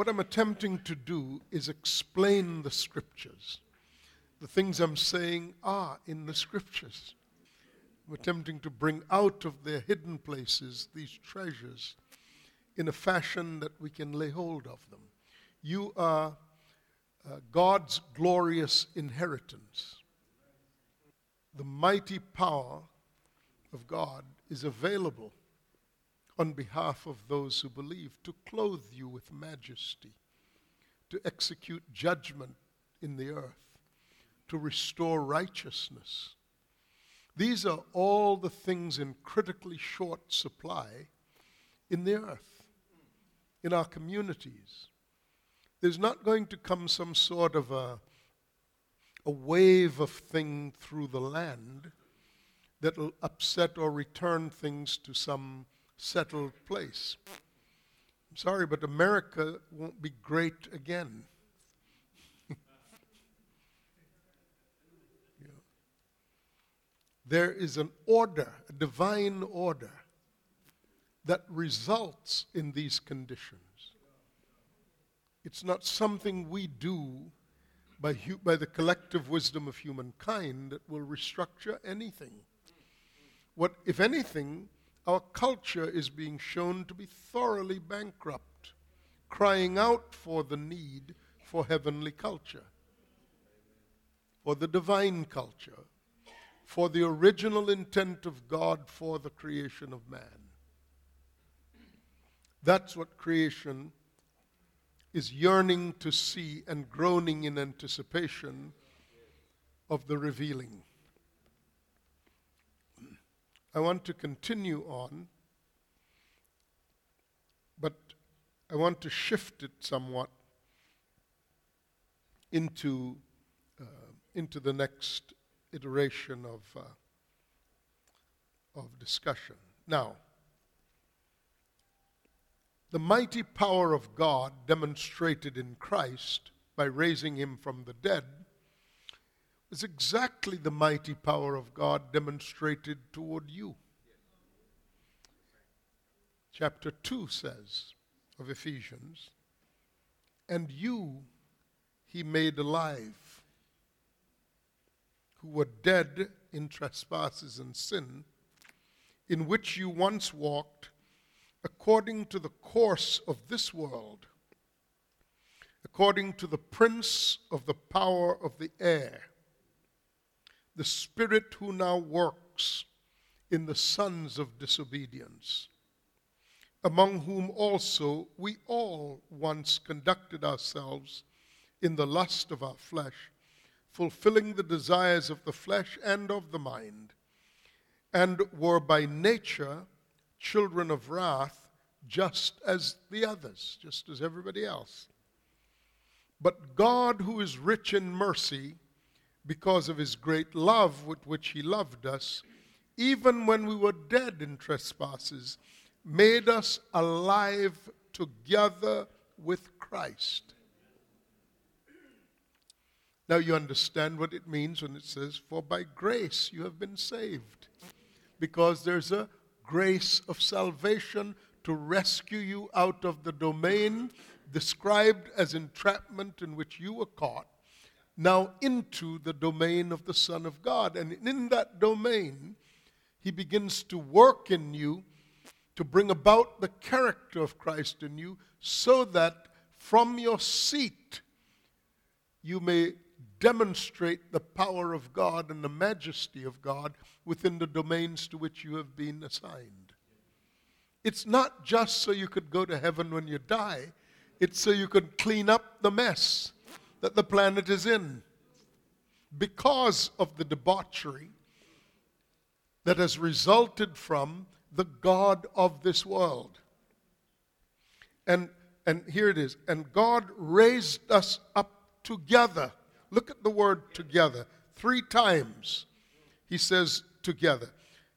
what I'm attempting to do is explain the scriptures. The things I'm saying are in the scriptures. I'm attempting to bring out of their hidden places these treasures in a fashion that we can lay hold of them. You are uh, God's glorious inheritance. The mighty power of God is available on behalf of those who believe to clothe you with majesty, to execute judgment in the earth, to restore righteousness. These are all the things in critically short supply in the earth, in our communities. There's not going to come some sort of a, a wave of thing through the land that'll upset or return things to some settled place. I'm sorry, but America won't be great again. There is an order, a divine order, that results in these conditions. It's not something we do by, hu- by the collective wisdom of humankind that will restructure anything. What, if anything, our culture is being shown to be thoroughly bankrupt, crying out for the need for heavenly culture, for the divine culture, for the original intent of God for the creation of man. That's what creation is yearning to see and groaning in anticipation of the revealing. I want to continue on, but I want to shift it somewhat into, uh, into the next iteration of, uh, of discussion. Now, the mighty power of God demonstrated in Christ by raising him from the dead is exactly the mighty power of God demonstrated toward you. Chapter 2 says of Ephesians, And you he made alive, who were dead in trespasses and sin, in which you once walked according to the course of this world, according to the prince of the power of the air, the spirit who now works in the sons of disobedience, among whom also we all once conducted ourselves in the lust of our flesh, fulfilling the desires of the flesh and of the mind, and were by nature children of wrath, just as the others, just as everybody else. But God, who is rich in mercy, because of his great love with which he loved us, even when we were dead in trespasses, made us alive together with Christ. Now you understand what it means when it says, For by grace you have been saved. Because there's a grace of salvation to rescue you out of the domain described as entrapment in which you were caught, now into the domain of the Son of God. And in that domain, he begins to work in you to bring about the character of Christ in you so that from your seat you may demonstrate the power of God and the majesty of God within the domains to which you have been assigned. It's not just so you could go to heaven when you die, it's so you could clean up the mess that the planet is in because of the debauchery that has resulted from the God of this world. And, and here it is. And God raised us up together Look at the word together. Three times he says together.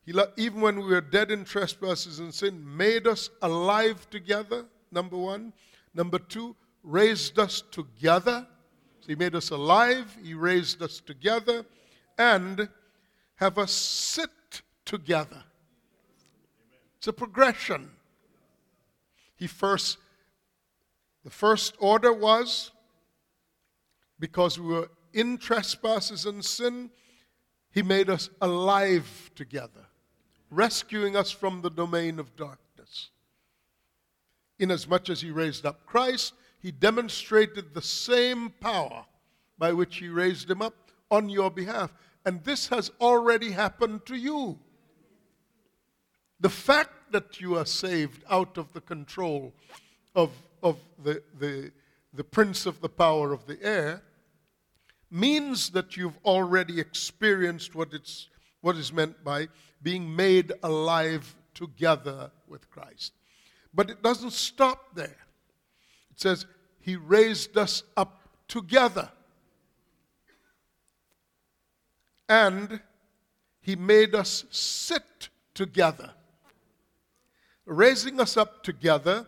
He, even when we were dead in trespasses and sin, made us alive together, number one. Number two, raised us together. He made us alive, he raised us together, and have us sit together. It's a progression. He first The first order was because we were in trespasses and sin, he made us alive together, rescuing us from the domain of darkness. Inasmuch as he raised up Christ, he demonstrated the same power by which he raised him up on your behalf. And this has already happened to you. The fact that you are saved out of the control of, of the, the, the prince of the power of the air means that you've already experienced what, it's, what is meant by being made alive together with Christ. But it doesn't stop there. It says, He raised us up together. And He made us sit together. Raising us up together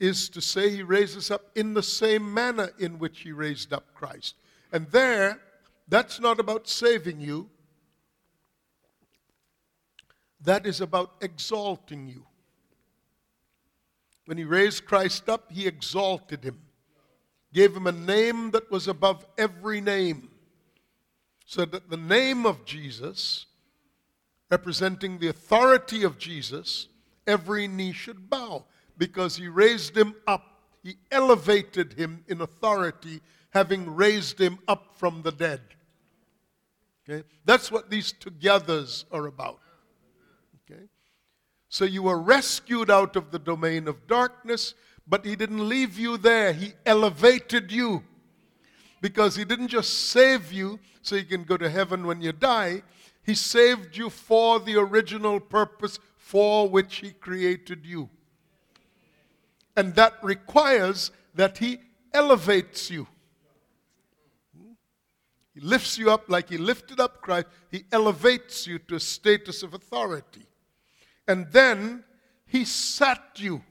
is to say He raised us up in the same manner in which He raised up Christ. And there, that's not about saving you, that is about exalting you. When he raised Christ up, he exalted him, gave him a name that was above every name, so that the name of Jesus, representing the authority of Jesus, every knee should bow, because he raised him up, he elevated him in authority having raised him up from the dead. Okay? That's what these togethers are about. So you were rescued out of the domain of darkness, but he didn't leave you there. He elevated you. Because he didn't just save you so you can go to heaven when you die, he saved you for the original purpose for which he created you. And that requires that he elevates you. He lifts you up like he lifted up Christ. He elevates you to a status of authority. And then he sat you.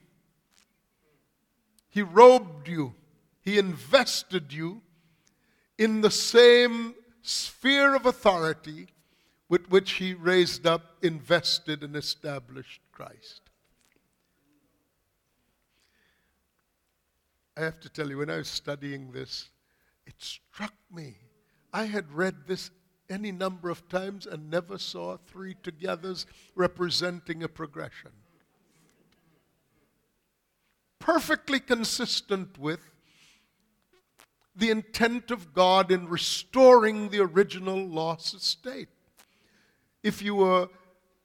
He robed you. He invested you in the same sphere of authority with which he raised up, invested, and established Christ. I have to tell you, when I was studying this, it struck me I had read this any number of times and never saw three togethers representing a progression. Perfectly consistent with the intent of God in restoring the original lost estate. If you were,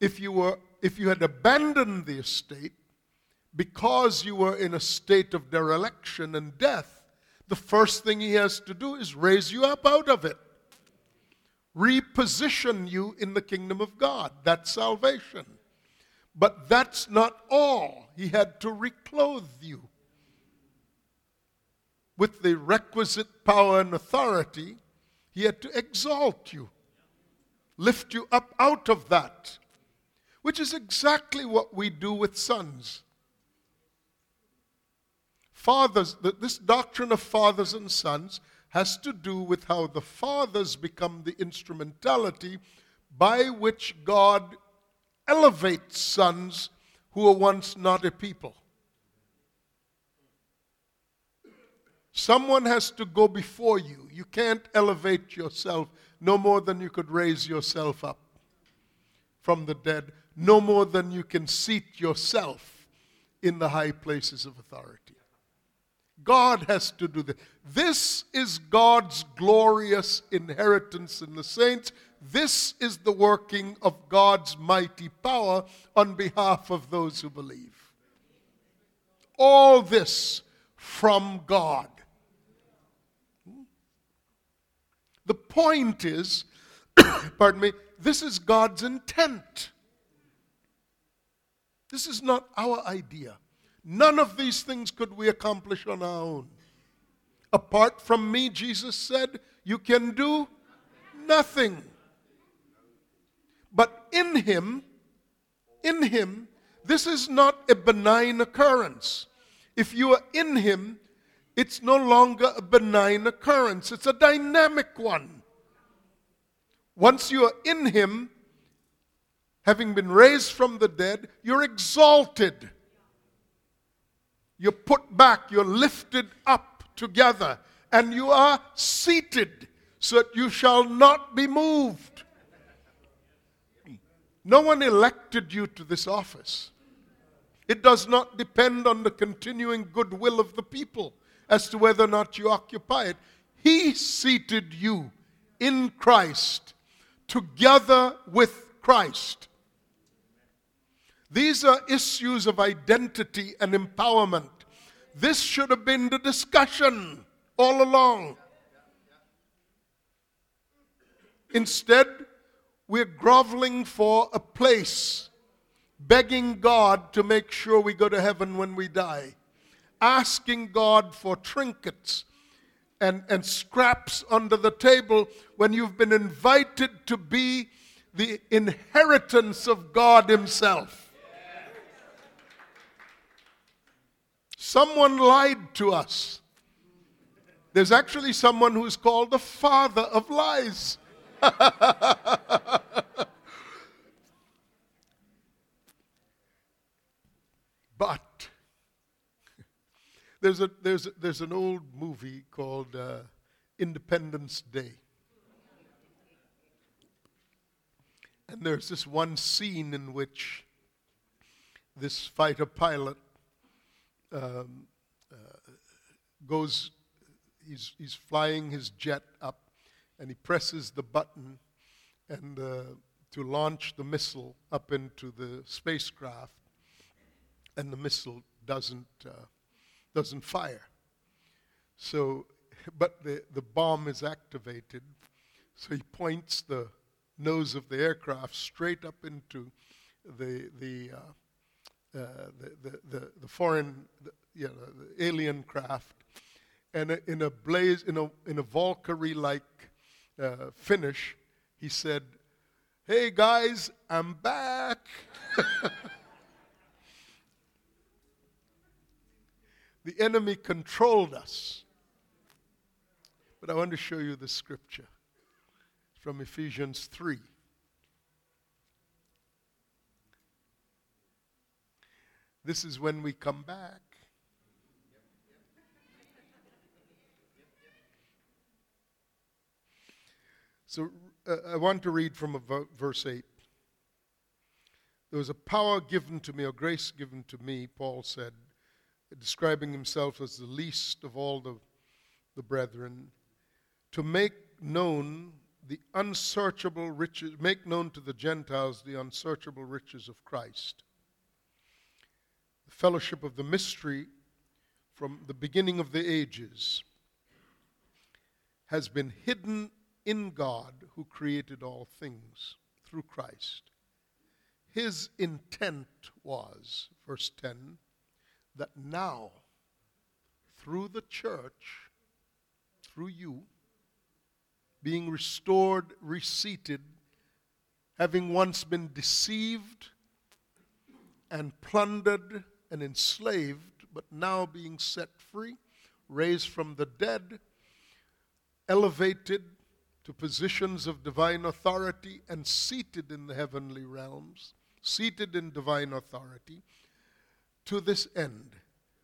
if you were, if you had abandoned the estate because you were in a state of dereliction and death, the first thing he has to do is raise you up out of it, reposition you in the kingdom of God. That's salvation. But that's not all. He had to reclothe you with the requisite power and authority. He had to exalt you, lift you up out of that, which is exactly what we do with sons fathers, this doctrine of fathers and sons has to do with how the fathers become the instrumentality by which God elevates sons who were once not a people. Someone has to go before you. You can't elevate yourself no more than you could raise yourself up from the dead, no more than you can seat yourself in the high places of authority. God has to do this. This is God's glorious inheritance in the saints. This is the working of God's mighty power on behalf of those who believe. All this from God. The point is, pardon me, this is God's intent. This is not our idea. None of these things could we accomplish on our own. Apart from me, Jesus said, you can do nothing. But in Him, in Him, this is not a benign occurrence. If you are in Him, it's no longer a benign occurrence, it's a dynamic one. Once you are in Him, having been raised from the dead, you're exalted. You're put back, you're lifted up together, and you are seated so that you shall not be moved. No one elected you to this office. It does not depend on the continuing goodwill of the people as to whether or not you occupy it. He seated you in Christ together with Christ. These are issues of identity and empowerment. This should have been the discussion all along. Instead, we're groveling for a place, begging God to make sure we go to heaven when we die, asking God for trinkets and, and scraps under the table when you've been invited to be the inheritance of God Himself. Someone lied to us. There's actually someone who's called the father of lies. but there's, a, there's, there's an old movie called uh, Independence Day. And there's this one scene in which this fighter pilot um, uh, goes, he's, he's flying his jet up, and he presses the button and uh, to launch the missile up into the spacecraft, and the missile doesn't, uh, doesn't fire. So, but the, the bomb is activated, so he points the nose of the aircraft straight up into the, the, uh, the, the, the, the, foreign, the, you know, the alien craft, and in a blaze, in a, in a Valkyrie-like uh, finish, he said, "Hey guys, I'm back." the enemy controlled us. But I want to show you the scripture from Ephesians 3. This is when we come back. So uh, I want to read from verse 8. There was a power given to me, or grace given to me, Paul said, describing himself as the least of all the, the brethren, to make known the unsearchable riches, make known to the Gentiles the unsearchable riches of Christ. Fellowship of the mystery from the beginning of the ages has been hidden in God who created all things through Christ. His intent was, verse 10, that now, through the church, through you, being restored, reseated, having once been deceived and plundered and enslaved, but now being set free, raised from the dead, elevated to positions of divine authority, and seated in the heavenly realms, seated in divine authority, to this end.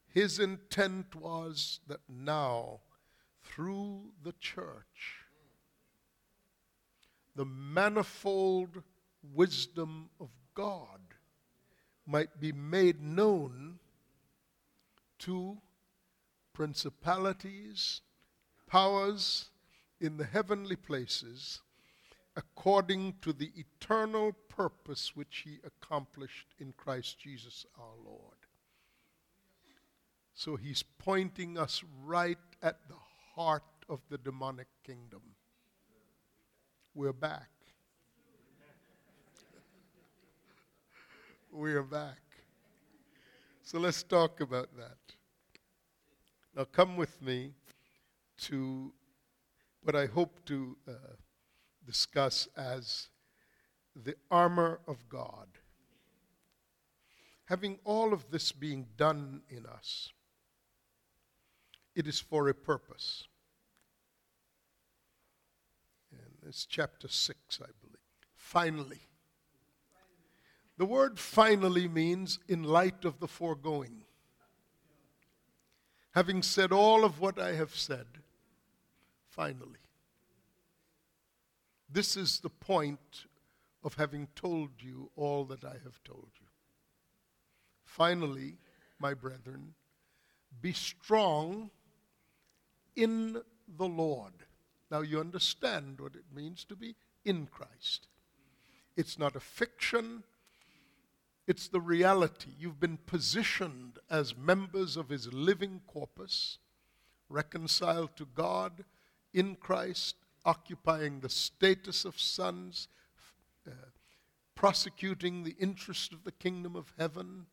His intent was that now, through the church, the manifold wisdom of God might be made known to principalities, powers in the heavenly places according to the eternal purpose which he accomplished in Christ Jesus our Lord. So he's pointing us right at the heart of the demonic kingdom we're back. We're back. So let's talk about that. Now, come with me to what I hope to uh, discuss as the armor of God. Having all of this being done in us, it is for a purpose. And it's chapter 6, I believe. Finally. The word finally means in light of the foregoing. Having said all of what I have said, finally, this is the point of having told you all that I have told you. Finally, my brethren, be strong in the Lord. Now you understand what it means to be in Christ. It's not a fiction, it's the reality. You've been positioned as members of His living corpus, reconciled to God in Christ, occupying the status of sons, uh, prosecuting the interest of the kingdom of heaven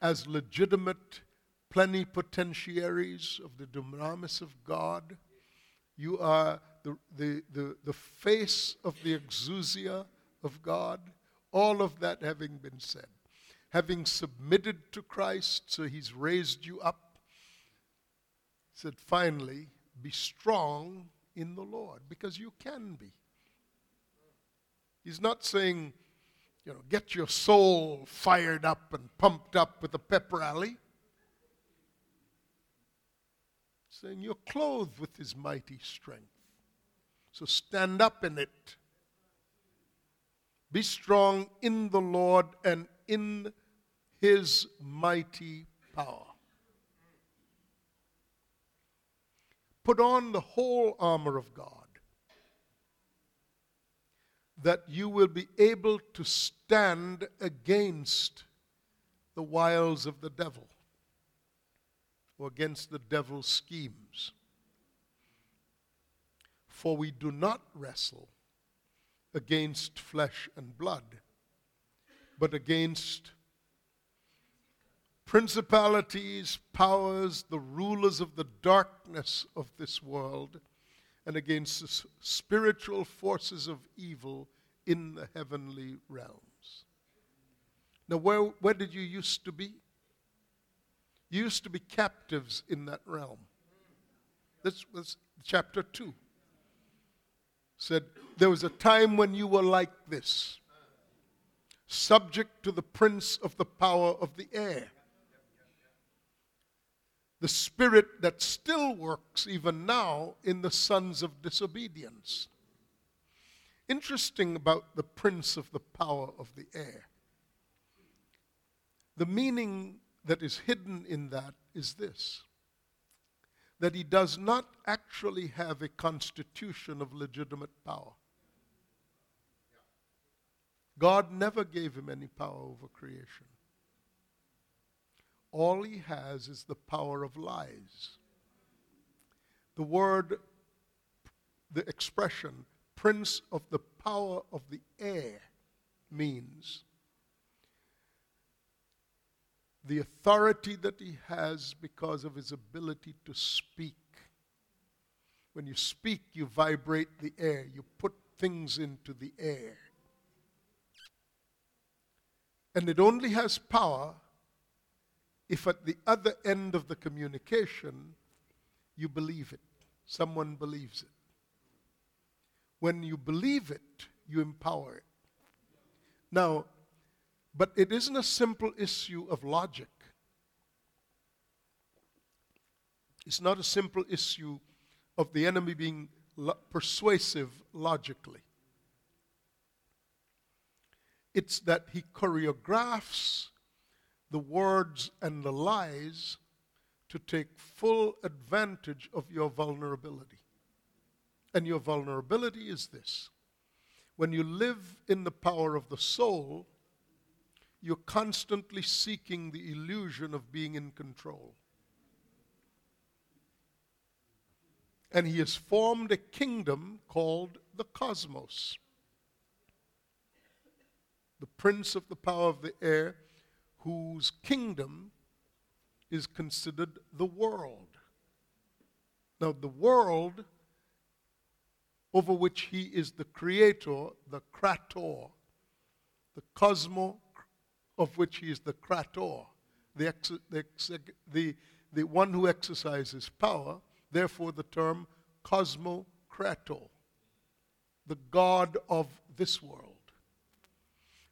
as legitimate plenipotentiaries of the dunamis of God. You are the, the, the, the face of the exousia of God. All of that having been said. Having submitted to Christ, so he's raised you up, he said, finally, be strong in the Lord, because you can be. He's not saying, you know, get your soul fired up and pumped up with a pep rally. saying you're clothed with his mighty strength. So stand up in it. Be strong in the Lord and in his mighty power. Put on the whole armor of God that you will be able to stand against the wiles of the devil or against the devil's schemes. For we do not wrestle against flesh and blood, but against principalities, powers, the rulers of the darkness of this world, and against the spiritual forces of evil in the heavenly realms. Now, where, where did you used to be? You used to be captives in that realm. This was chapter 2. Said, There was a time when you were like this, subject to the prince of the power of the air. The spirit that still works even now in the sons of disobedience. Interesting about the prince of the power of the air. The meaning that is hidden in that is this that he does not actually have a constitution of legitimate power. God never gave him any power over creation. All he has is the power of lies. The word, the expression, prince of the power of the air, means the authority that he has because of his ability to speak. When you speak, you vibrate the air, you put things into the air. And it only has power if at the other end of the communication you believe it. Someone believes it. When you believe it, you empower it. Now, but it isn't a simple issue of logic. It's not a simple issue of the enemy being lo- persuasive logically. It's that he choreographs the words and the lies to take full advantage of your vulnerability. And your vulnerability is this when you live in the power of the soul, you're constantly seeking the illusion of being in control. And he has formed a kingdom called the cosmos. The prince of the power of the air, whose kingdom is considered the world. Now, the world over which he is the creator, the krator, the cosmo of which he is the krator, the, ex- the, the, the one who exercises power, therefore the term cosmokrator, the God of this world.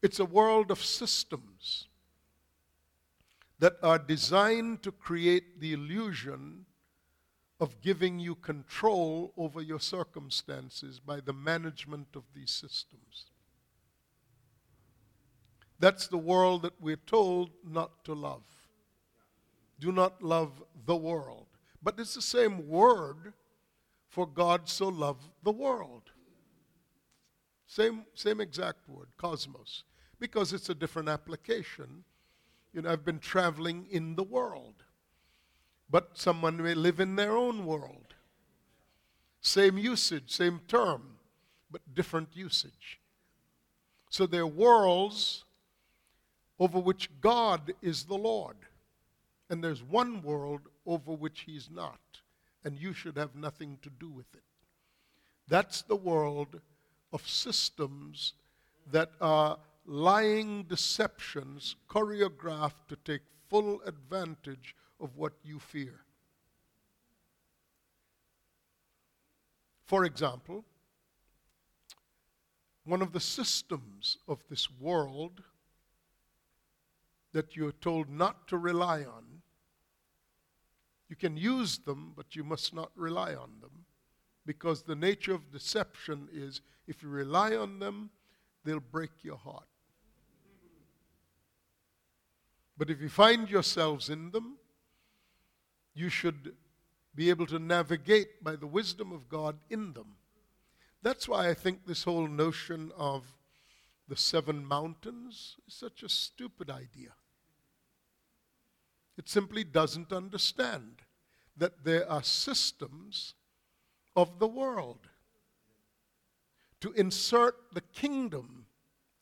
It's a world of systems. that are designed to create the illusion of giving you control over your circumstances by the management of these systems. That's the world that we're told not to love. Do not love the world. But it's the same word for God so loved the world. Same, same exact word, cosmos, because it's a different application. You know, I've been traveling in the world, but someone may live in their own world. Same usage, same term, but different usage. So they're worlds over which God is the Lord. And there's one world over which He's not, and you should have nothing to do with it. That's the world of systems that are lying deceptions choreographed to take full advantage of what you fear. For example, one of the systems of this world that you're told not to rely on. You can use them, but you must not rely on them because the nature of deception is if you rely on them, they'll break your heart. But if you find yourselves in them, you should be able to navigate by the wisdom of God in them. That's why I think this whole notion of the seven mountains is such a stupid idea. It simply doesn't understand that there are systems of the world. To insert the kingdom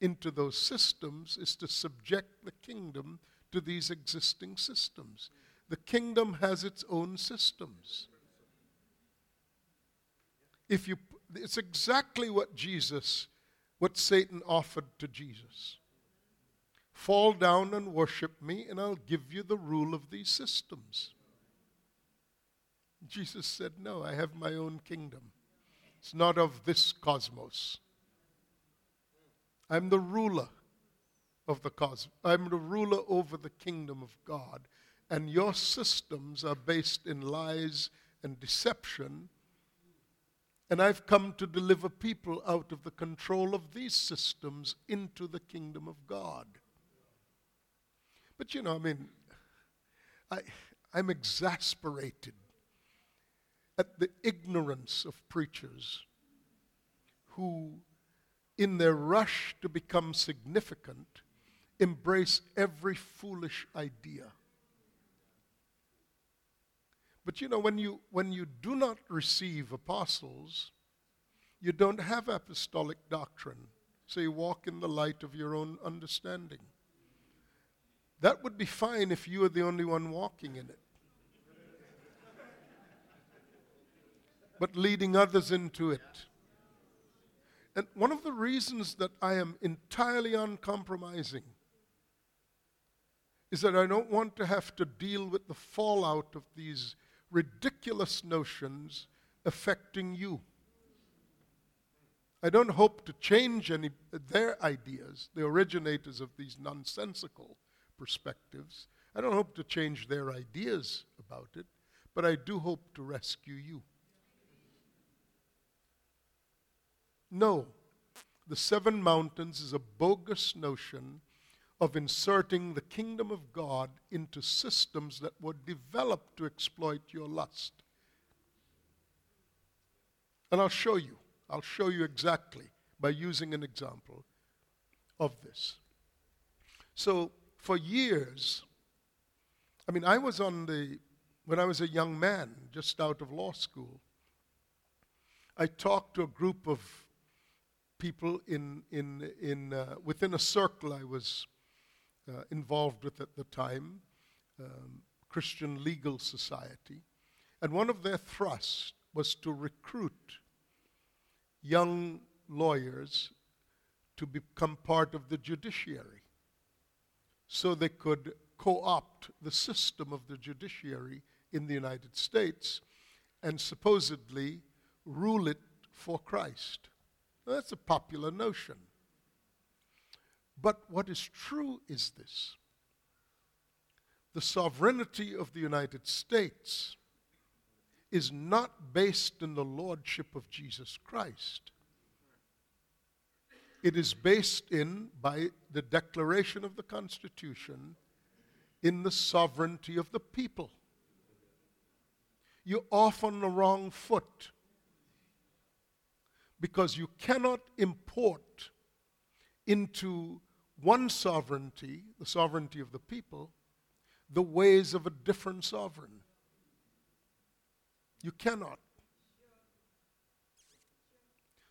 into those systems is to subject the kingdom to these existing systems. The kingdom has its own systems. If you, it's exactly what Jesus, what Satan offered to Jesus. Fall down and worship me, and I'll give you the rule of these systems. Jesus said, No, I have my own kingdom. It's not of this cosmos. I'm the ruler of the cosmos. I'm the ruler over the kingdom of God. And your systems are based in lies and deception. And I've come to deliver people out of the control of these systems into the kingdom of God. But you know, I mean, I, I'm exasperated at the ignorance of preachers who, in their rush to become significant, embrace every foolish idea. But you know, when you, when you do not receive apostles, you don't have apostolic doctrine. So you walk in the light of your own understanding. That would be fine if you were the only one walking in it. But leading others into it. And one of the reasons that I am entirely uncompromising is that I don't want to have to deal with the fallout of these ridiculous notions affecting you. I don't hope to change any their ideas, the originators of these nonsensical perspectives. I don't hope to change their ideas about it, but I do hope to rescue you. No, the seven mountains is a bogus notion of inserting the kingdom of God into systems that were developed to exploit your lust. And I'll show you. I'll show you exactly by using an example of this. So, for years, I mean, I was on the, when I was a young man, just out of law school, I talked to a group of people in, in, in, uh, within a circle I was uh, involved with at the time, um, Christian Legal Society. And one of their thrusts was to recruit young lawyers to become part of the judiciary so they could co opt the system of the judiciary in the United States and supposedly rule it for Christ. Now, that's a popular notion. But what is true is this the sovereignty of the United States is not based in the lordship of Jesus Christ. It is based in, by the declaration of the Constitution, in the sovereignty of the people. You're off on the wrong foot because you cannot import into one sovereignty, the sovereignty of the people, the ways of a different sovereign. You cannot.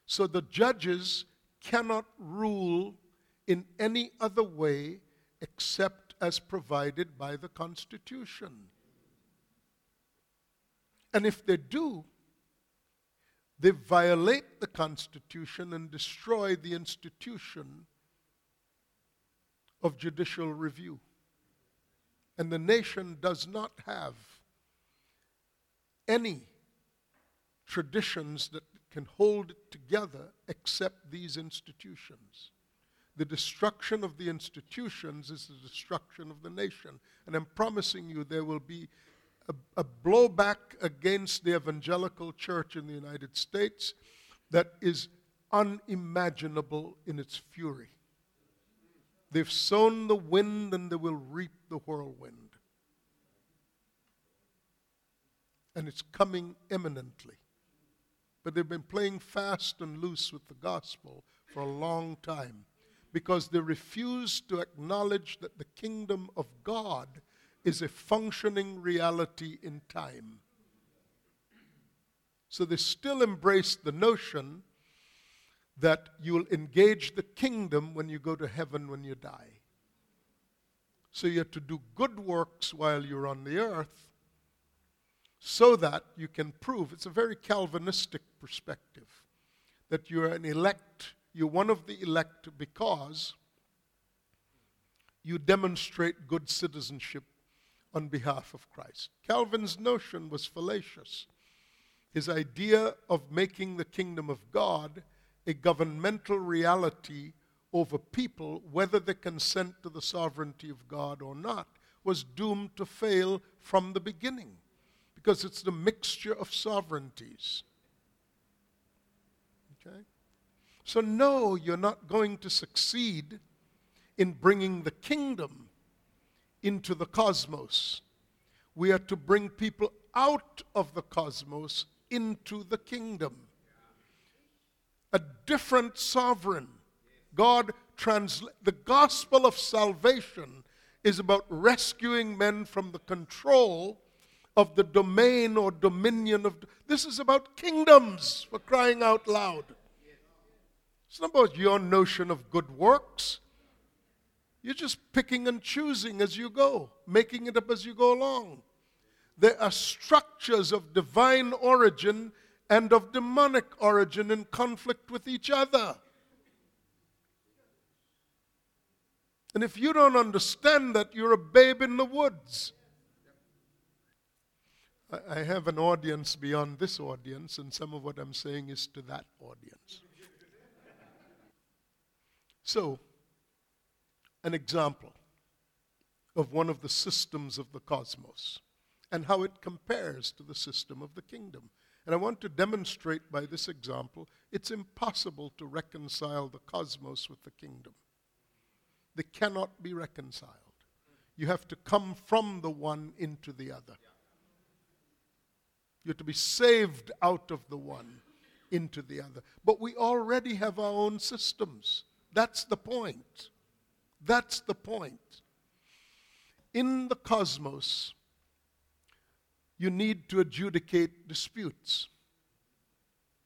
So the judges cannot rule in any other way except as provided by the Constitution. And if they do, they violate the Constitution and destroy the institution of judicial review. And the nation does not have any traditions that can hold it together except these institutions. The destruction of the institutions is the destruction of the nation. And I'm promising you there will be a, a blowback against the evangelical church in the United States that is unimaginable in its fury. They've sown the wind and they will reap the whirlwind. And it's coming imminently. But they've been playing fast and loose with the gospel for a long time because they refuse to acknowledge that the kingdom of God is a functioning reality in time. So they still embrace the notion that you'll engage the kingdom when you go to heaven when you die. So you have to do good works while you're on the earth so that you can prove it's a very Calvinistic perspective that you're an elect, you're one of the elect because you demonstrate good citizenship on behalf of Christ. Calvin's notion was fallacious. His idea of making the kingdom of God a governmental reality over people, whether they consent to the sovereignty of God or not, was doomed to fail from the beginning because it's the mixture of sovereignties. Okay? So, no, you're not going to succeed in bringing the kingdom into the cosmos. We are to bring people out of the cosmos into the kingdom. A different sovereign. God translate the gospel of salvation is about rescuing men from the control of the domain or dominion of this is about kingdoms for crying out loud. It's not about your notion of good works. You're just picking and choosing as you go, making it up as you go along. There are structures of divine origin and of demonic origin in conflict with each other. And if you don't understand that, you're a babe in the woods. I have an audience beyond this audience, and some of what I'm saying is to that audience. So, an example of one of the systems of the cosmos and how it compares to the system of the kingdom. And I want to demonstrate by this example it's impossible to reconcile the cosmos with the kingdom. They cannot be reconciled. You have to come from the one into the other. You're to be saved out of the one into the other. But we already have our own systems. That's the point. That's the point. In the cosmos, you need to adjudicate disputes.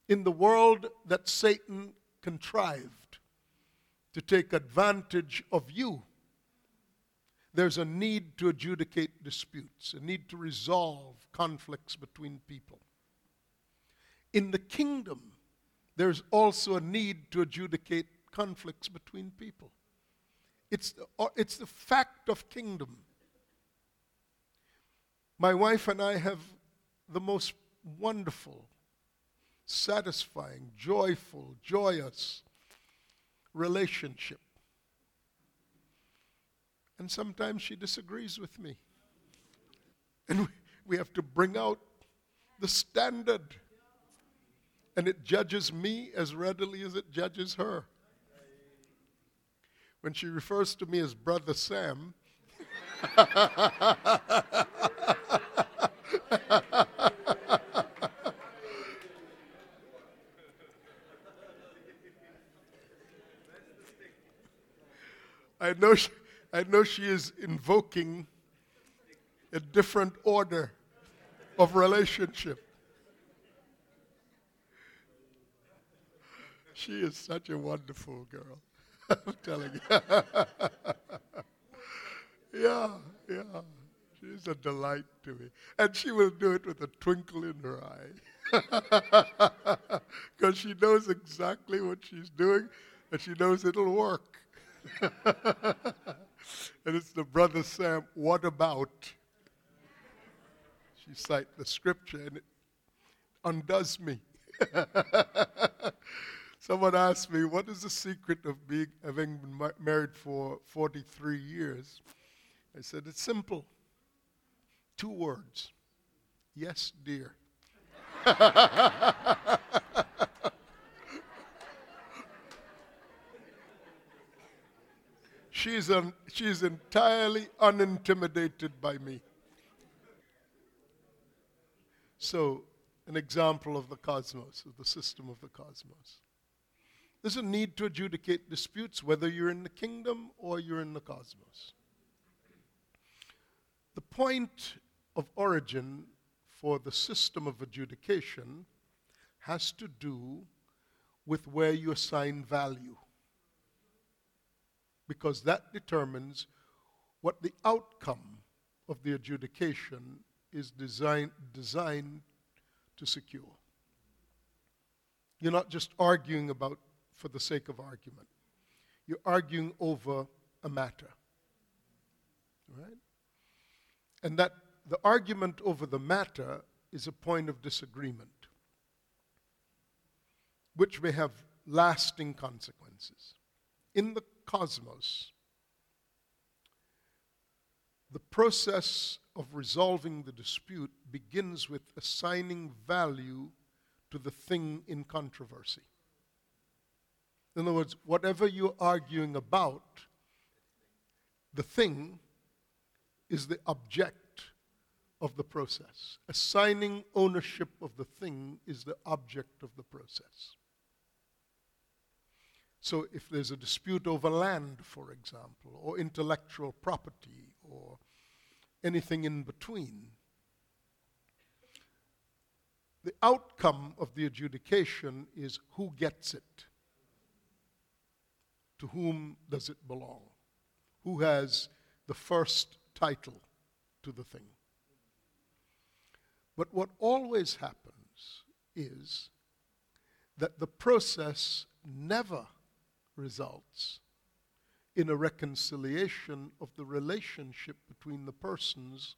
In the world that Satan contrived to take advantage of you, there's a need to adjudicate disputes, a need to resolve conflicts between people. In the kingdom, there's also a need to adjudicate conflicts between people. It's the, uh, it's the fact of kingdom. My wife and I have the most wonderful, satisfying, joyful, joyous relationship. And sometimes she disagrees with me. And we, we have to bring out the standard. And it judges me as readily as it judges her. When she refers to me as Brother Sam, I know she, I know she is invoking a different order of relationship. She is such a wonderful girl. I'm telling you. yeah, yeah. She's a delight to me. And she will do it with a twinkle in her eye. Because she knows exactly what she's doing and she knows it'll work. And it's the brother Sam, what about? She cites the scripture and it undoes me. Someone asked me, what is the secret of being, having been married for 43 years? I said, it's simple. Two words. Yes, dear. she's, un, she's entirely unintimidated by me. So, an example of the cosmos, of the system of the cosmos. There's a need to adjudicate disputes, whether you're in the kingdom or you're in the cosmos. The point of origin for the system of adjudication has to do with where you assign value because that determines what the outcome of the adjudication is design, designed to secure. You're not just arguing about for the sake of argument. You're arguing over a matter. Right? And that the argument over the matter is a point of disagreement, which may have lasting consequences. In the cosmos, the process of resolving the dispute begins with assigning value to the thing in controversy. In other words, whatever you're arguing about, the thing is the object of the process. Assigning ownership of the thing is the object of the process. So if there's a dispute over land, for example, or intellectual property, or anything in between, the outcome of the adjudication is who gets it? To whom does it belong? Who has the first title to the thing? But what always happens is that the process never results in a reconciliation of the relationship between the persons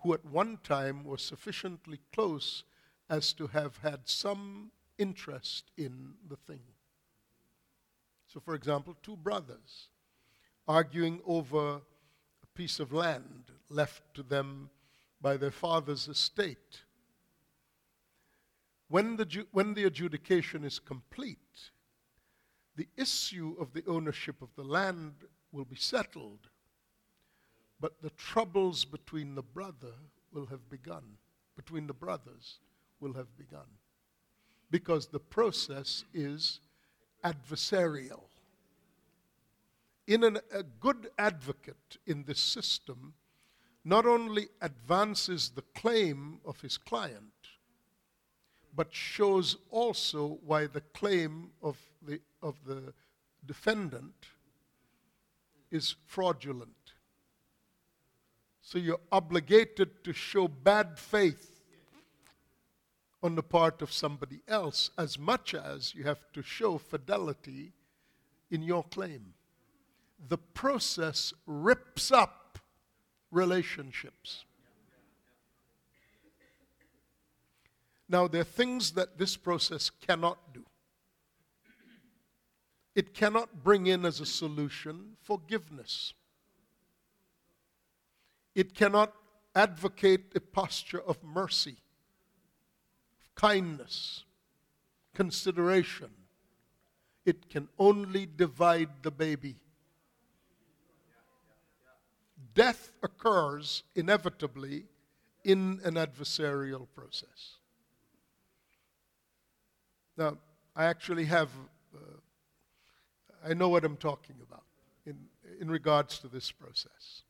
who at one time were sufficiently close as to have had some interest in the thing. So, for example, two brothers arguing over a piece of land left to them by their father's estate. When the, when the adjudication is complete, the issue of the ownership of the land will be settled, but the troubles between the brother will have begun, between the brothers will have begun. Because the process is adversarial. In an, a good advocate in this system not only advances the claim of his client, but shows also why the claim of the, of the defendant is fraudulent. So you're obligated to show bad faith on the part of somebody else as much as you have to show fidelity in your claim. The process rips up relationships. Now, there are things that this process cannot do. It cannot bring in as a solution forgiveness. It cannot advocate a posture of mercy, of kindness, consideration, it can only divide the baby. Death occurs inevitably in an adversarial process. Now, I actually have, I know what I'm talking about in, in regards to this process.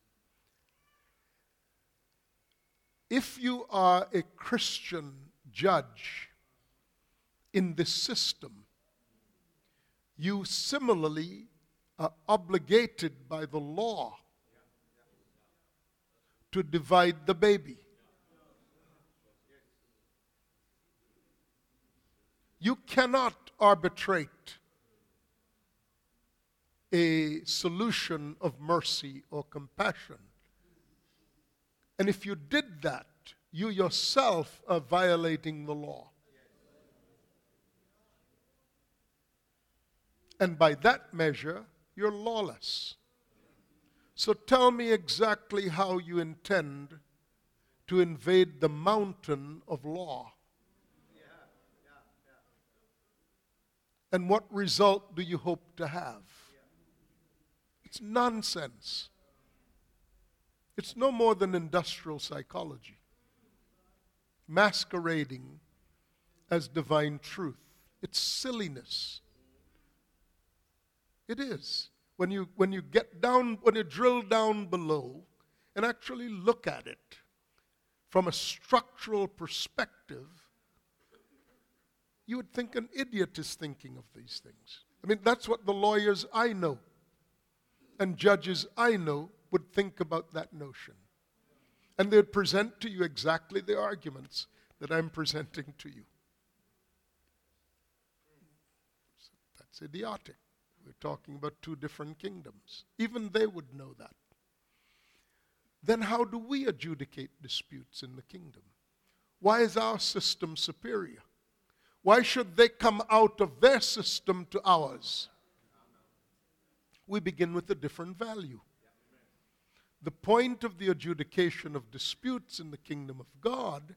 If you are a Christian judge in this system, you similarly are obligated by the law to divide the baby. You cannot arbitrate a solution of mercy or compassion. And if you did that, you yourself are violating the law. And by that measure, you're lawless. So tell me exactly how you intend to invade the mountain of law. And what result do you hope to have? It's nonsense. It's no more than industrial psychology, masquerading as divine truth. It's silliness. It is. When you, when you get down, when you drill down below and actually look at it from a structural perspective, you would think an idiot is thinking of these things. I mean, that's what the lawyers I know and judges I know would think about that notion. And they'd present to you exactly the arguments that I'm presenting to you. That's idiotic. We're talking about two different kingdoms. Even they would know that. Then, how do we adjudicate disputes in the kingdom? Why is our system superior? Why should they come out of their system to ours? We begin with a different value. The point of the adjudication of disputes in the kingdom of God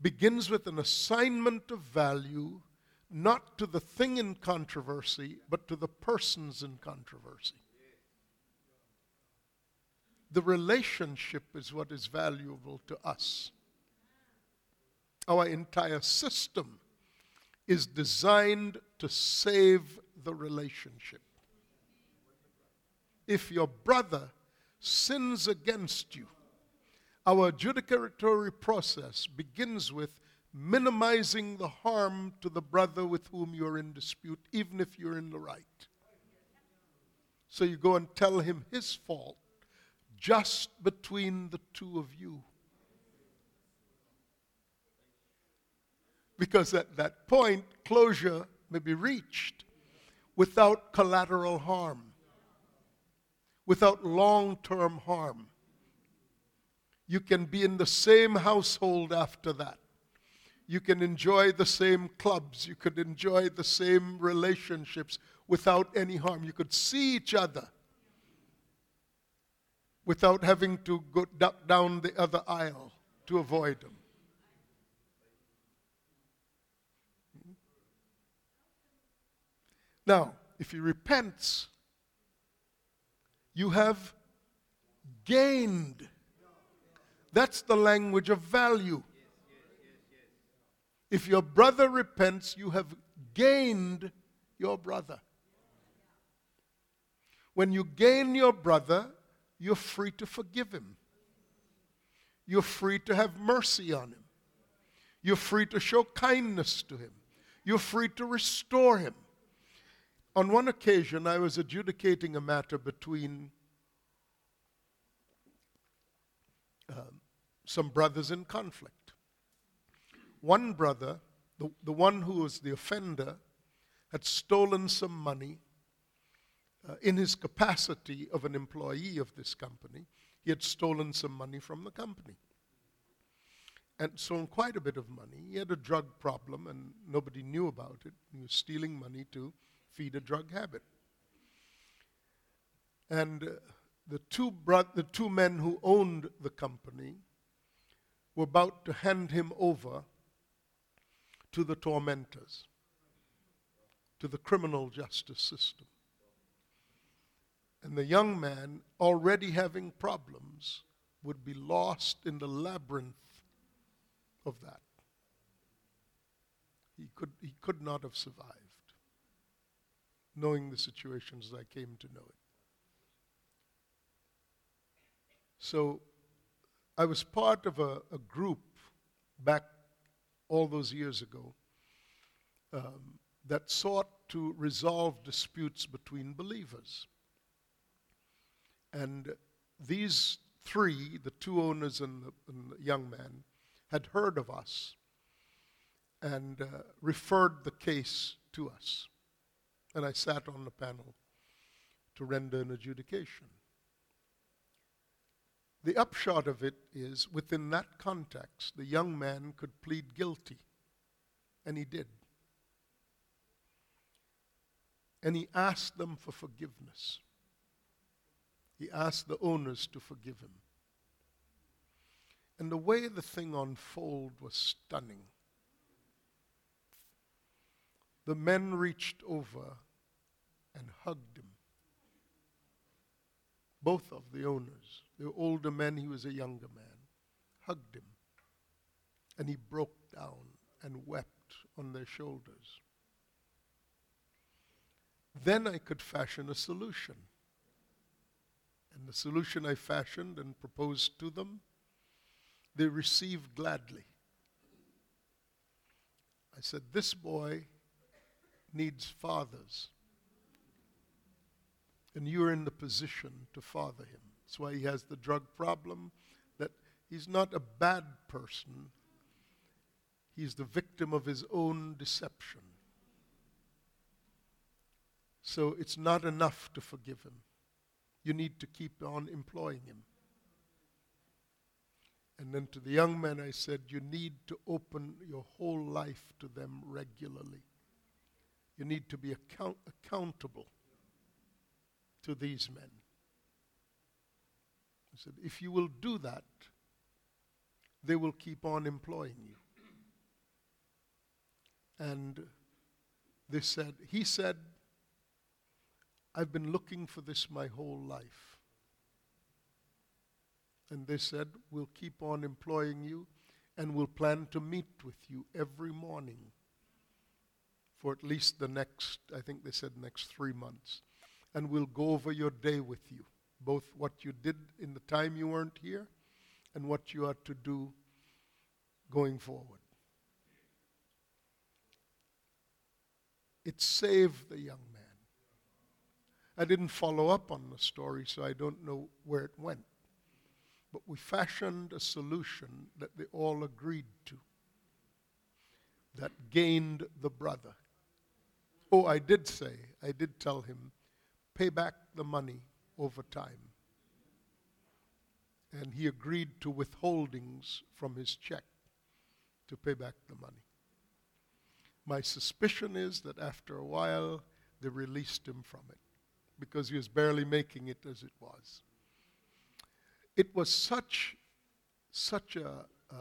begins with an assignment of value not to the thing in controversy, but to the persons in controversy. The relationship is what is valuable to us. Our entire system is designed to save the relationship. If your brother sins against you, our adjudicatory process begins with minimizing the harm to the brother with whom you're in dispute, even if you're in the right. So you go and tell him his fault just between the two of you. Because at that point, closure may be reached without collateral harm, without long term harm. You can be in the same household after that you can enjoy the same clubs, you could enjoy the same relationships without any harm. You could see each other without having to go duck down the other aisle to avoid them. Hmm? Now, if he repents, you have gained. That's the language of value. If your brother repents, you have gained your brother. When you gain your brother, you're free to forgive him. You're free to have mercy on him. You're free to show kindness to him. You're free to restore him. On one occasion, I was adjudicating a matter between uh, some brothers in conflict one brother, the, the one who was the offender, had stolen some money uh, in his capacity of an employee of this company. He had stolen some money from the company and stolen quite a bit of money. He had a drug problem and nobody knew about it. He was stealing money to feed a drug habit. And uh, the two, bro- the two men who owned the company were about to hand him over to the tormentors, to the criminal justice system. And the young man, already having problems, would be lost in the labyrinth of that. He could, he could not have survived, knowing the situation as I came to know it. So I was part of a, a group back all those years ago um, that sought to resolve disputes between believers. And these three, the two owners and the, and the young man, had heard of us and uh, referred the case to us. And I sat on the panel to render an adjudication. The upshot of it is within that context, the young man could plead guilty, and he did. And he asked them for forgiveness. He asked the owners to forgive him. And the way the thing unfolded was stunning. The men reached over and hugged him. Both of the owners. The older men, he was a younger man, hugged him. And he broke down and wept on their shoulders. Then I could fashion a solution. And the solution I fashioned and proposed to them, they received gladly. I said, This boy needs fathers. And you're in the position to father him. That's why he has the drug problem, that he's not a bad person. He's the victim of his own deception. So it's not enough to forgive him. You need to keep on employing him. And then to the young men, I said, You need to open your whole life to them regularly. You need to be account- accountable to these men. I said, If you will do that, they will keep on employing you. And they said, He said, I've been looking for this my whole life. And they said, We'll keep on employing you and we'll plan to meet with you every morning for at least the next, I think they said next three months. And we'll go over your day with you, both what you did in the time you weren't here and what you are to do going forward. It saved the young man. I didn't follow up on the story, so I don't know where it went. But we fashioned a solution that they all agreed to that gained the brother. Oh, I did say, I did tell him, pay back the money over time. And he agreed to withholdings from his check to pay back the money. My suspicion is that after a while, they released him from it because he was barely making it as it was. It was such, such a, a,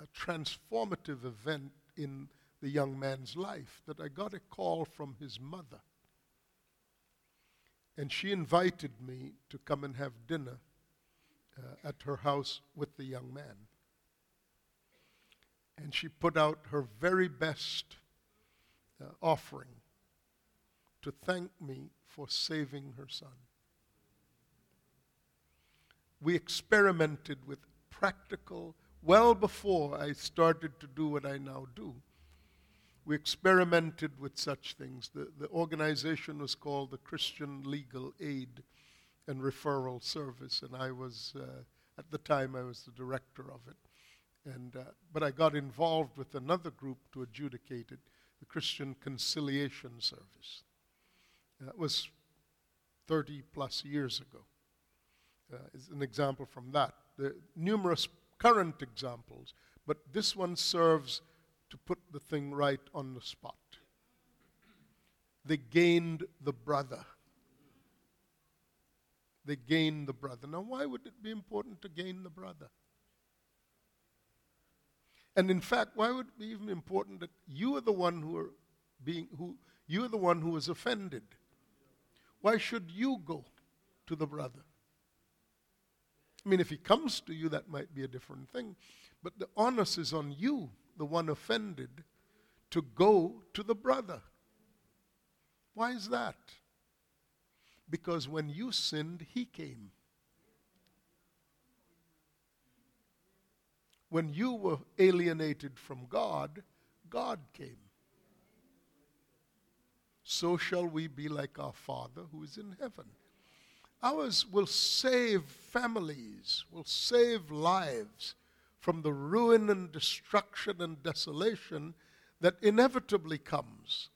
a transformative event in the young man's life that I got a call from his mother. And she invited me to come and have dinner uh, at her house with the young man. And she put out her very best uh, offering to thank me for saving her son. We experimented with practical, well before I started to do what I now do. We experimented with such things. The, the organization was called the Christian Legal Aid and Referral Service, and I was, uh, at the time, I was the director of it. And, uh, but I got involved with another group to adjudicate it, the Christian Conciliation Service. That was 30 plus years ago. Uh, is an example from that. There are numerous current examples, but this one serves to put the thing right on the spot. They gained the brother. they gained the brother. Now, why would it be important to gain the brother? And in fact, why would it be even important that you are the one who are being who you are the one who is offended? Why should you go to the brother? I mean, if he comes to you, that might be a different thing. But the onus is on you, the one offended, to go to the brother. Why is that? Because when you sinned, he came. When you were alienated from God, God came. So shall we be like our Father who is in heaven. Ours will save families, will save lives from the ruin and destruction and desolation that inevitably comes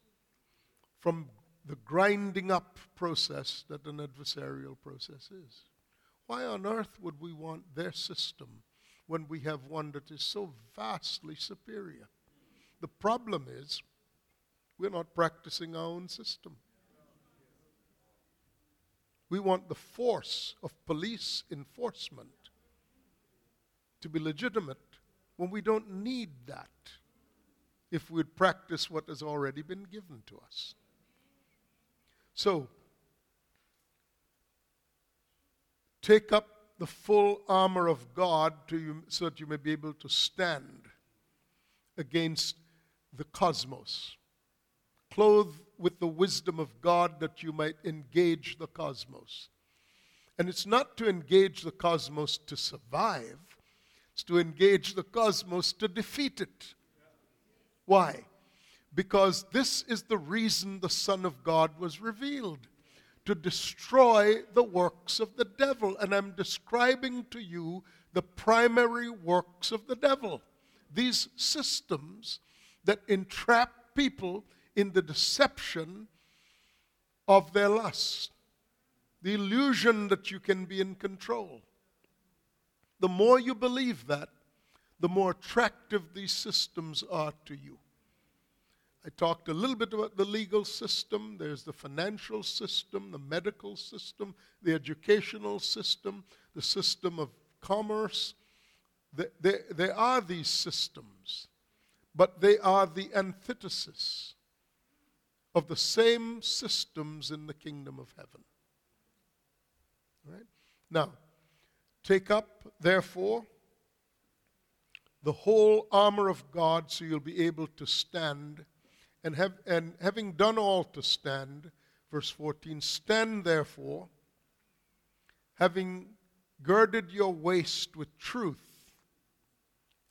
from the grinding up process that an adversarial process is. Why on earth would we want their system when we have one that is so vastly superior? The problem is we're not practicing our own system. We want the force of police enforcement to be legitimate when we don't need that if we'd practice what has already been given to us. So, take up the full armor of God you, so that you may be able to stand against the cosmos. Clothe with the wisdom of God that you might engage the cosmos. And it's not to engage the cosmos to survive, to engage the cosmos to defeat it. Why? Because this is the reason the Son of God was revealed to destroy the works of the devil. And I'm describing to you the primary works of the devil. These systems that entrap people in the deception of their lust, the illusion that you can be in control. The more you believe that, the more attractive these systems are to you. I talked a little bit about the legal system. There's the financial system, the medical system, the educational system, the system of commerce. There, there are these systems, but they are the antithesis of the same systems in the kingdom of heaven. Right? Now, take up, therefore, the whole armor of God so you'll be able to stand and, have, and having done all to stand, verse 14, stand therefore, having girded your waist with truth,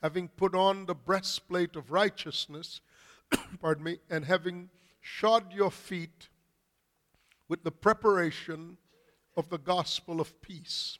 having put on the breastplate of righteousness, pardon me, and having shod your feet with the preparation of the gospel of peace.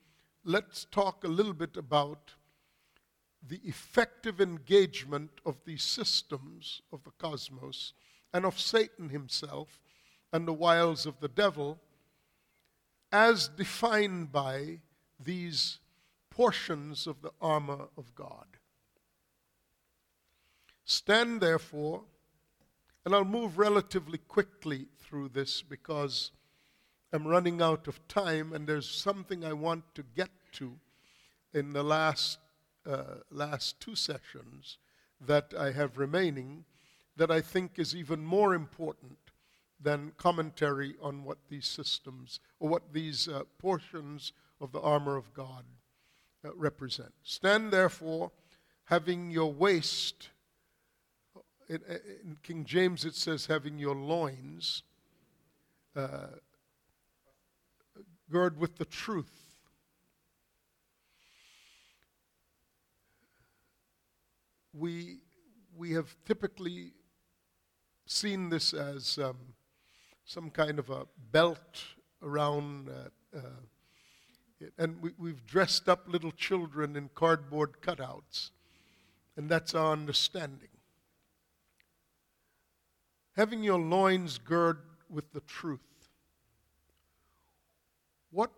let's talk a little bit about the effective engagement of these systems of the cosmos and of Satan himself and the wiles of the devil as defined by these portions of the armor of God. Stand therefore, and I'll move relatively quickly through this because am running out of time, and there's something I want to get to in the last, uh, last two sessions that I have remaining that I think is even more important than commentary on what these systems or what these uh, portions of the armor of God uh, represent. Stand therefore, having your waist, in, in, King James it says, having your loins. Uh, gird with the truth. We, we have typically seen this as um, some kind of a belt around uh, uh, it. And we, we've dressed up little children in cardboard cutouts. And that's our understanding. Having your loins gird with the truth. What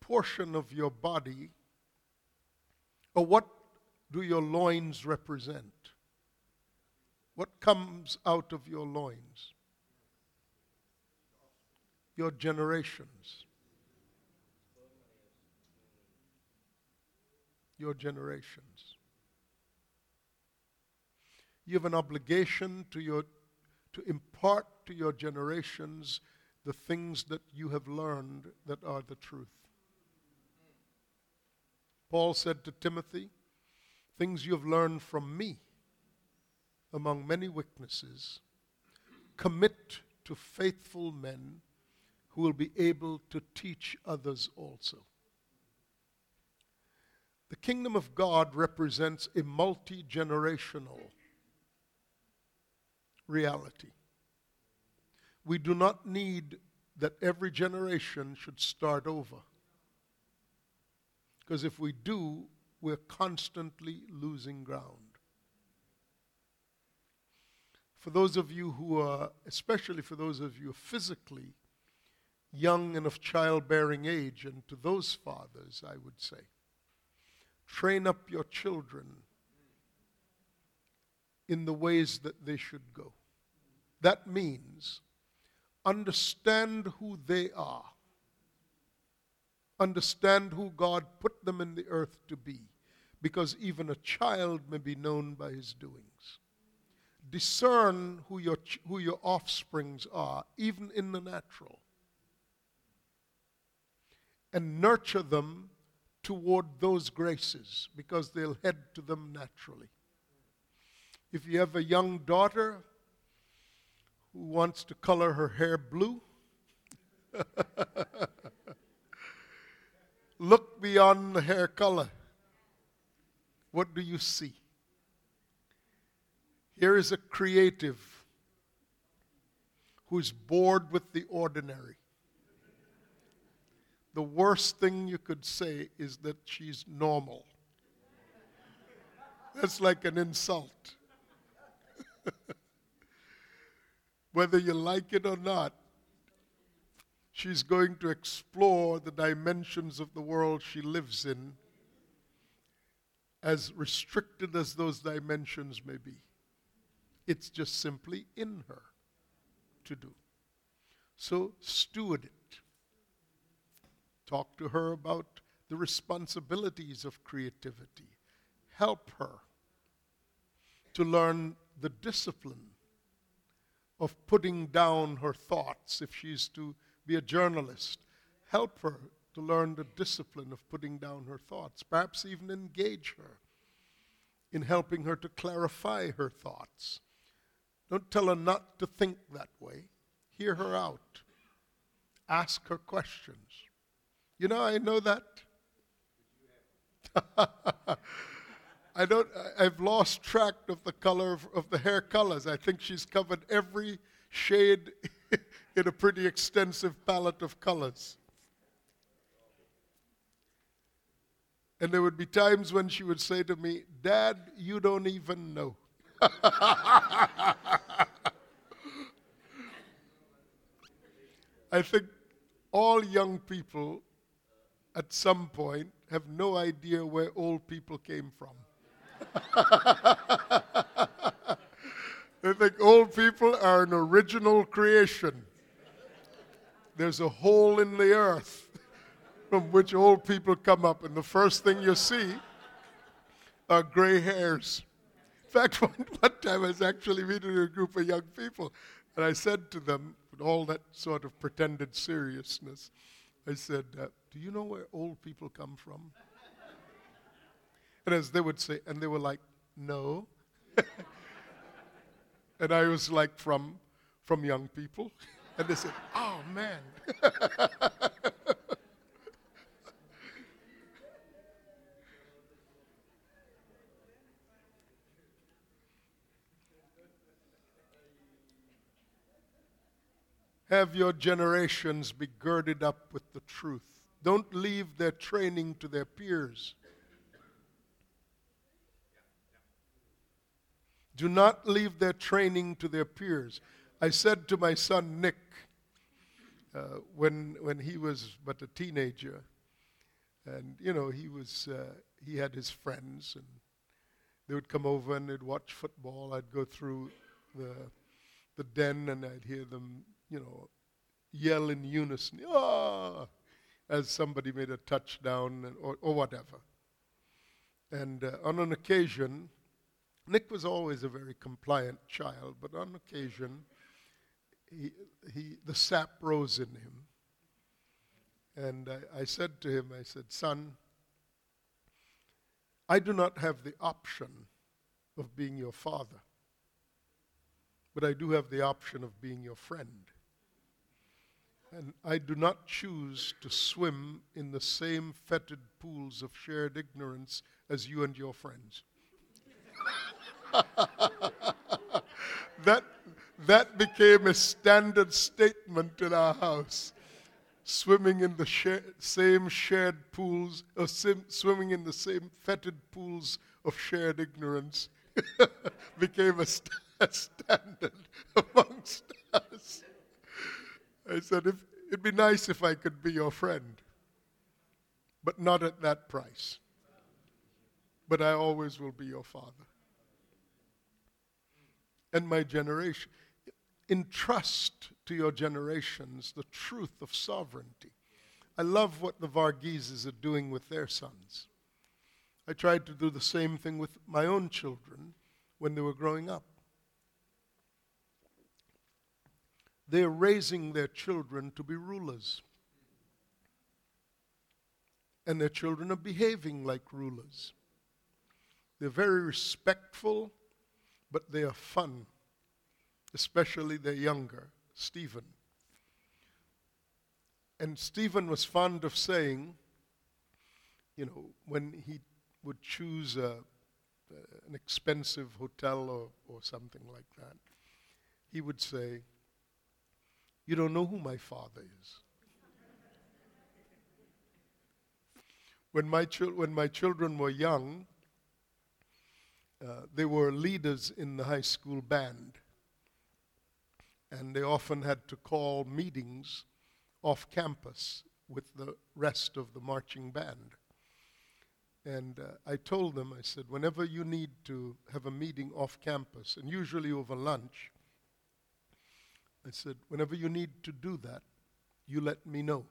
portion of your body, or what do your loins represent? What comes out of your loins? Your generations. Your generations. You have an obligation to, your, to impart to your generations the things that you have learned that are the truth. Paul said to Timothy, Things you have learned from me among many witnesses, commit to faithful men who will be able to teach others also. The kingdom of God represents a multi generational reality. We do not need that every generation should start over. Because if we do, we're constantly losing ground. For those of you who are, especially for those of you physically young and of childbearing age, and to those fathers, I would say, train up your children in the ways that they should go. That means understand who they are understand who God put them in the earth to be, because even a child may be known by his doings. Discern who your, who your offsprings are, even in the natural, and nurture them toward those graces, because they'll head to them naturally. If you have a young daughter who wants to color her hair blue, Look beyond the hair color. What do you see? Here is a creative who's bored with the ordinary. The worst thing you could say is that she's normal. That's like an insult. Whether you like it or not, She's going to explore the dimensions of the world she lives in, as restricted as those dimensions may be. It's just simply in her to do. So steward it. Talk to her about the responsibilities of creativity. Help her to learn the discipline of putting down her thoughts if she's to be a journalist. Help her to learn the discipline of putting down her thoughts. Perhaps even engage her in helping her to clarify her thoughts. Don't tell her not to think that way. Hear her out. Ask her questions. You know, I know that. I don't, I've lost track of the color of, of the hair colors. I think she's covered every shade in a pretty extensive palette of colors. And there would be times when she would say to me, Dad, you don't even know. I think all young people at some point have no idea where old people came from. They think old people are an original creation there's a hole in the earth from which old people come up, and the first thing you see are gray hairs. In fact, one, one time I was actually meeting a group of young people, and I said to them, with all that sort of pretended seriousness, I said, uh, Do you know where old people come from? And as they would say, and they were like, No. and I was like, From, from young people. And they said, Oh, man. Have your generations be girded up with the truth. Don't leave their training to their peers. Do not leave their training to their peers. I said to my son Nick, uh, when, when he was but a teenager, and you know, he, was, uh, he had his friends, and they would come over and they'd watch football. I'd go through the, the den and I'd hear them, you know, yell in unison, ah, as somebody made a touchdown or, or whatever. And uh, on an occasion, Nick was always a very compliant child, but on occasion, he, he, the sap rose in him. And I, I said to him, I said, Son, I do not have the option of being your father, but I do have the option of being your friend. And I do not choose to swim in the same fetid pools of shared ignorance as you and your friends. That, that became a standard statement in our house. Swimming in the same shared pools, or sim- swimming in the same fetid pools of shared ignorance became a, st- a standard amongst us. I said, if, it'd be nice if I could be your friend, but not at that price. But I always will be your father and my generation. Entrust to your generations the truth of sovereignty. I love what the Vargheses are doing with their sons. I tried to do the same thing with my own children when they were growing up. They're raising their children to be rulers. And their children are behaving like rulers. They're very respectful but they are fun, especially the younger, Stephen. And Stephen was fond of saying, you know, when he would choose a, an expensive hotel or, or something like that, he would say, You don't know who my father is. when, my chil- when my children were young, uh, they were leaders in the high school band. And they often had to call meetings off campus with the rest of the marching band. And uh, I told them, I said, whenever you need to have a meeting off campus, and usually over lunch, I said, whenever you need to do that, you let me know.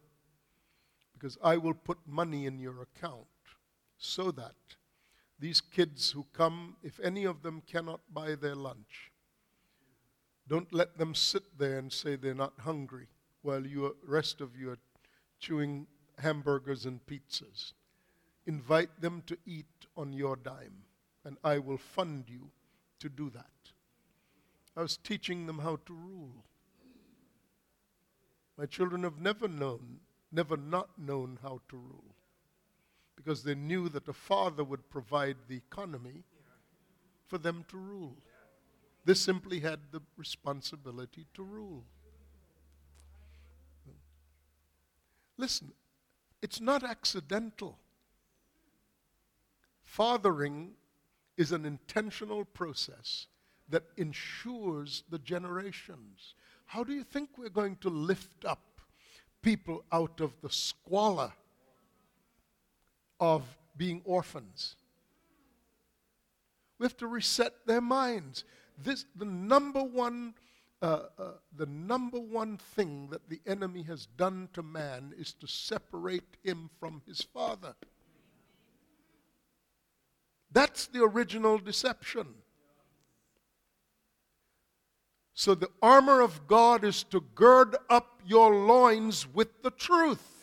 Because I will put money in your account so that these kids who come, if any of them cannot buy their lunch, don't let them sit there and say they're not hungry while you rest of you are chewing hamburgers and pizzas. Invite them to eat on your dime, and I will fund you to do that. I was teaching them how to rule. My children have never known, never not known how to rule because they knew that the Father would provide the economy for them to rule. They simply had the responsibility to rule. Listen, it's not accidental. Fathering is an intentional process that ensures the generations. How do you think we're going to lift up people out of the squalor of being orphans. We have to reset their minds. This, the number one, uh, uh, the number one thing that the enemy has done to man is to separate him from his father. That's the original deception. So the armor of God is to gird up your loins with the truth.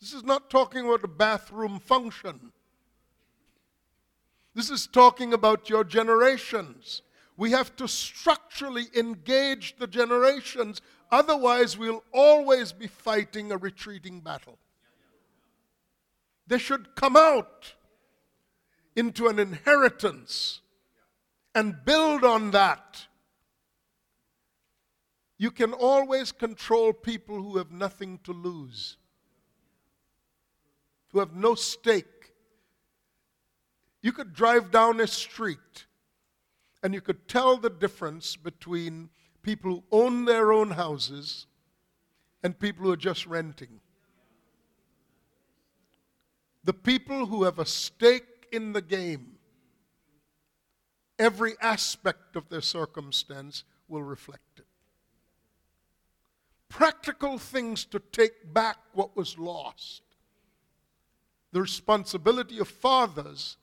This is not talking about a bathroom function. This is talking about your generations. We have to structurally engage the generations, otherwise, we'll always be fighting a retreating battle. They should come out into an inheritance and build on that. You can always control people who have nothing to lose, who have no stake. You could drive down a street and you could tell the difference between people who own their own houses and people who are just renting. The people who have a stake in the game, every aspect of their circumstance will reflect it. Practical things to take back what was lost. The responsibility of fathers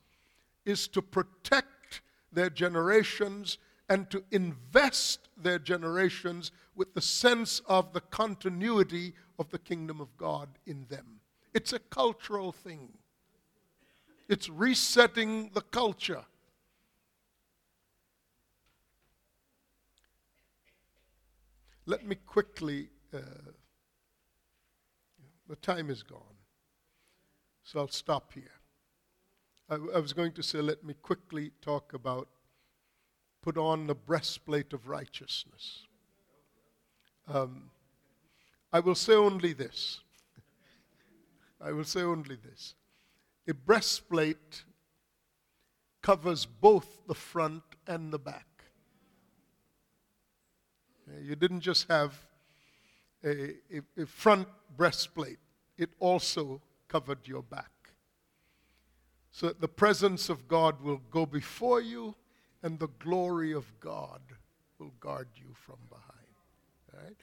is to protect their generations and to invest their generations with the sense of the continuity of the kingdom of God in them. It's a cultural thing, it's resetting the culture. Let me quickly, uh, the time is gone, so I'll stop here. I, I was going to say, let me quickly talk about put on the breastplate of righteousness. Um, I will say only this. I will say only this. A breastplate covers both the front and the back. You didn't just have a, a, a front breastplate, it also covered your back. So that the presence of God will go before you and the glory of God will guard you from behind. All right?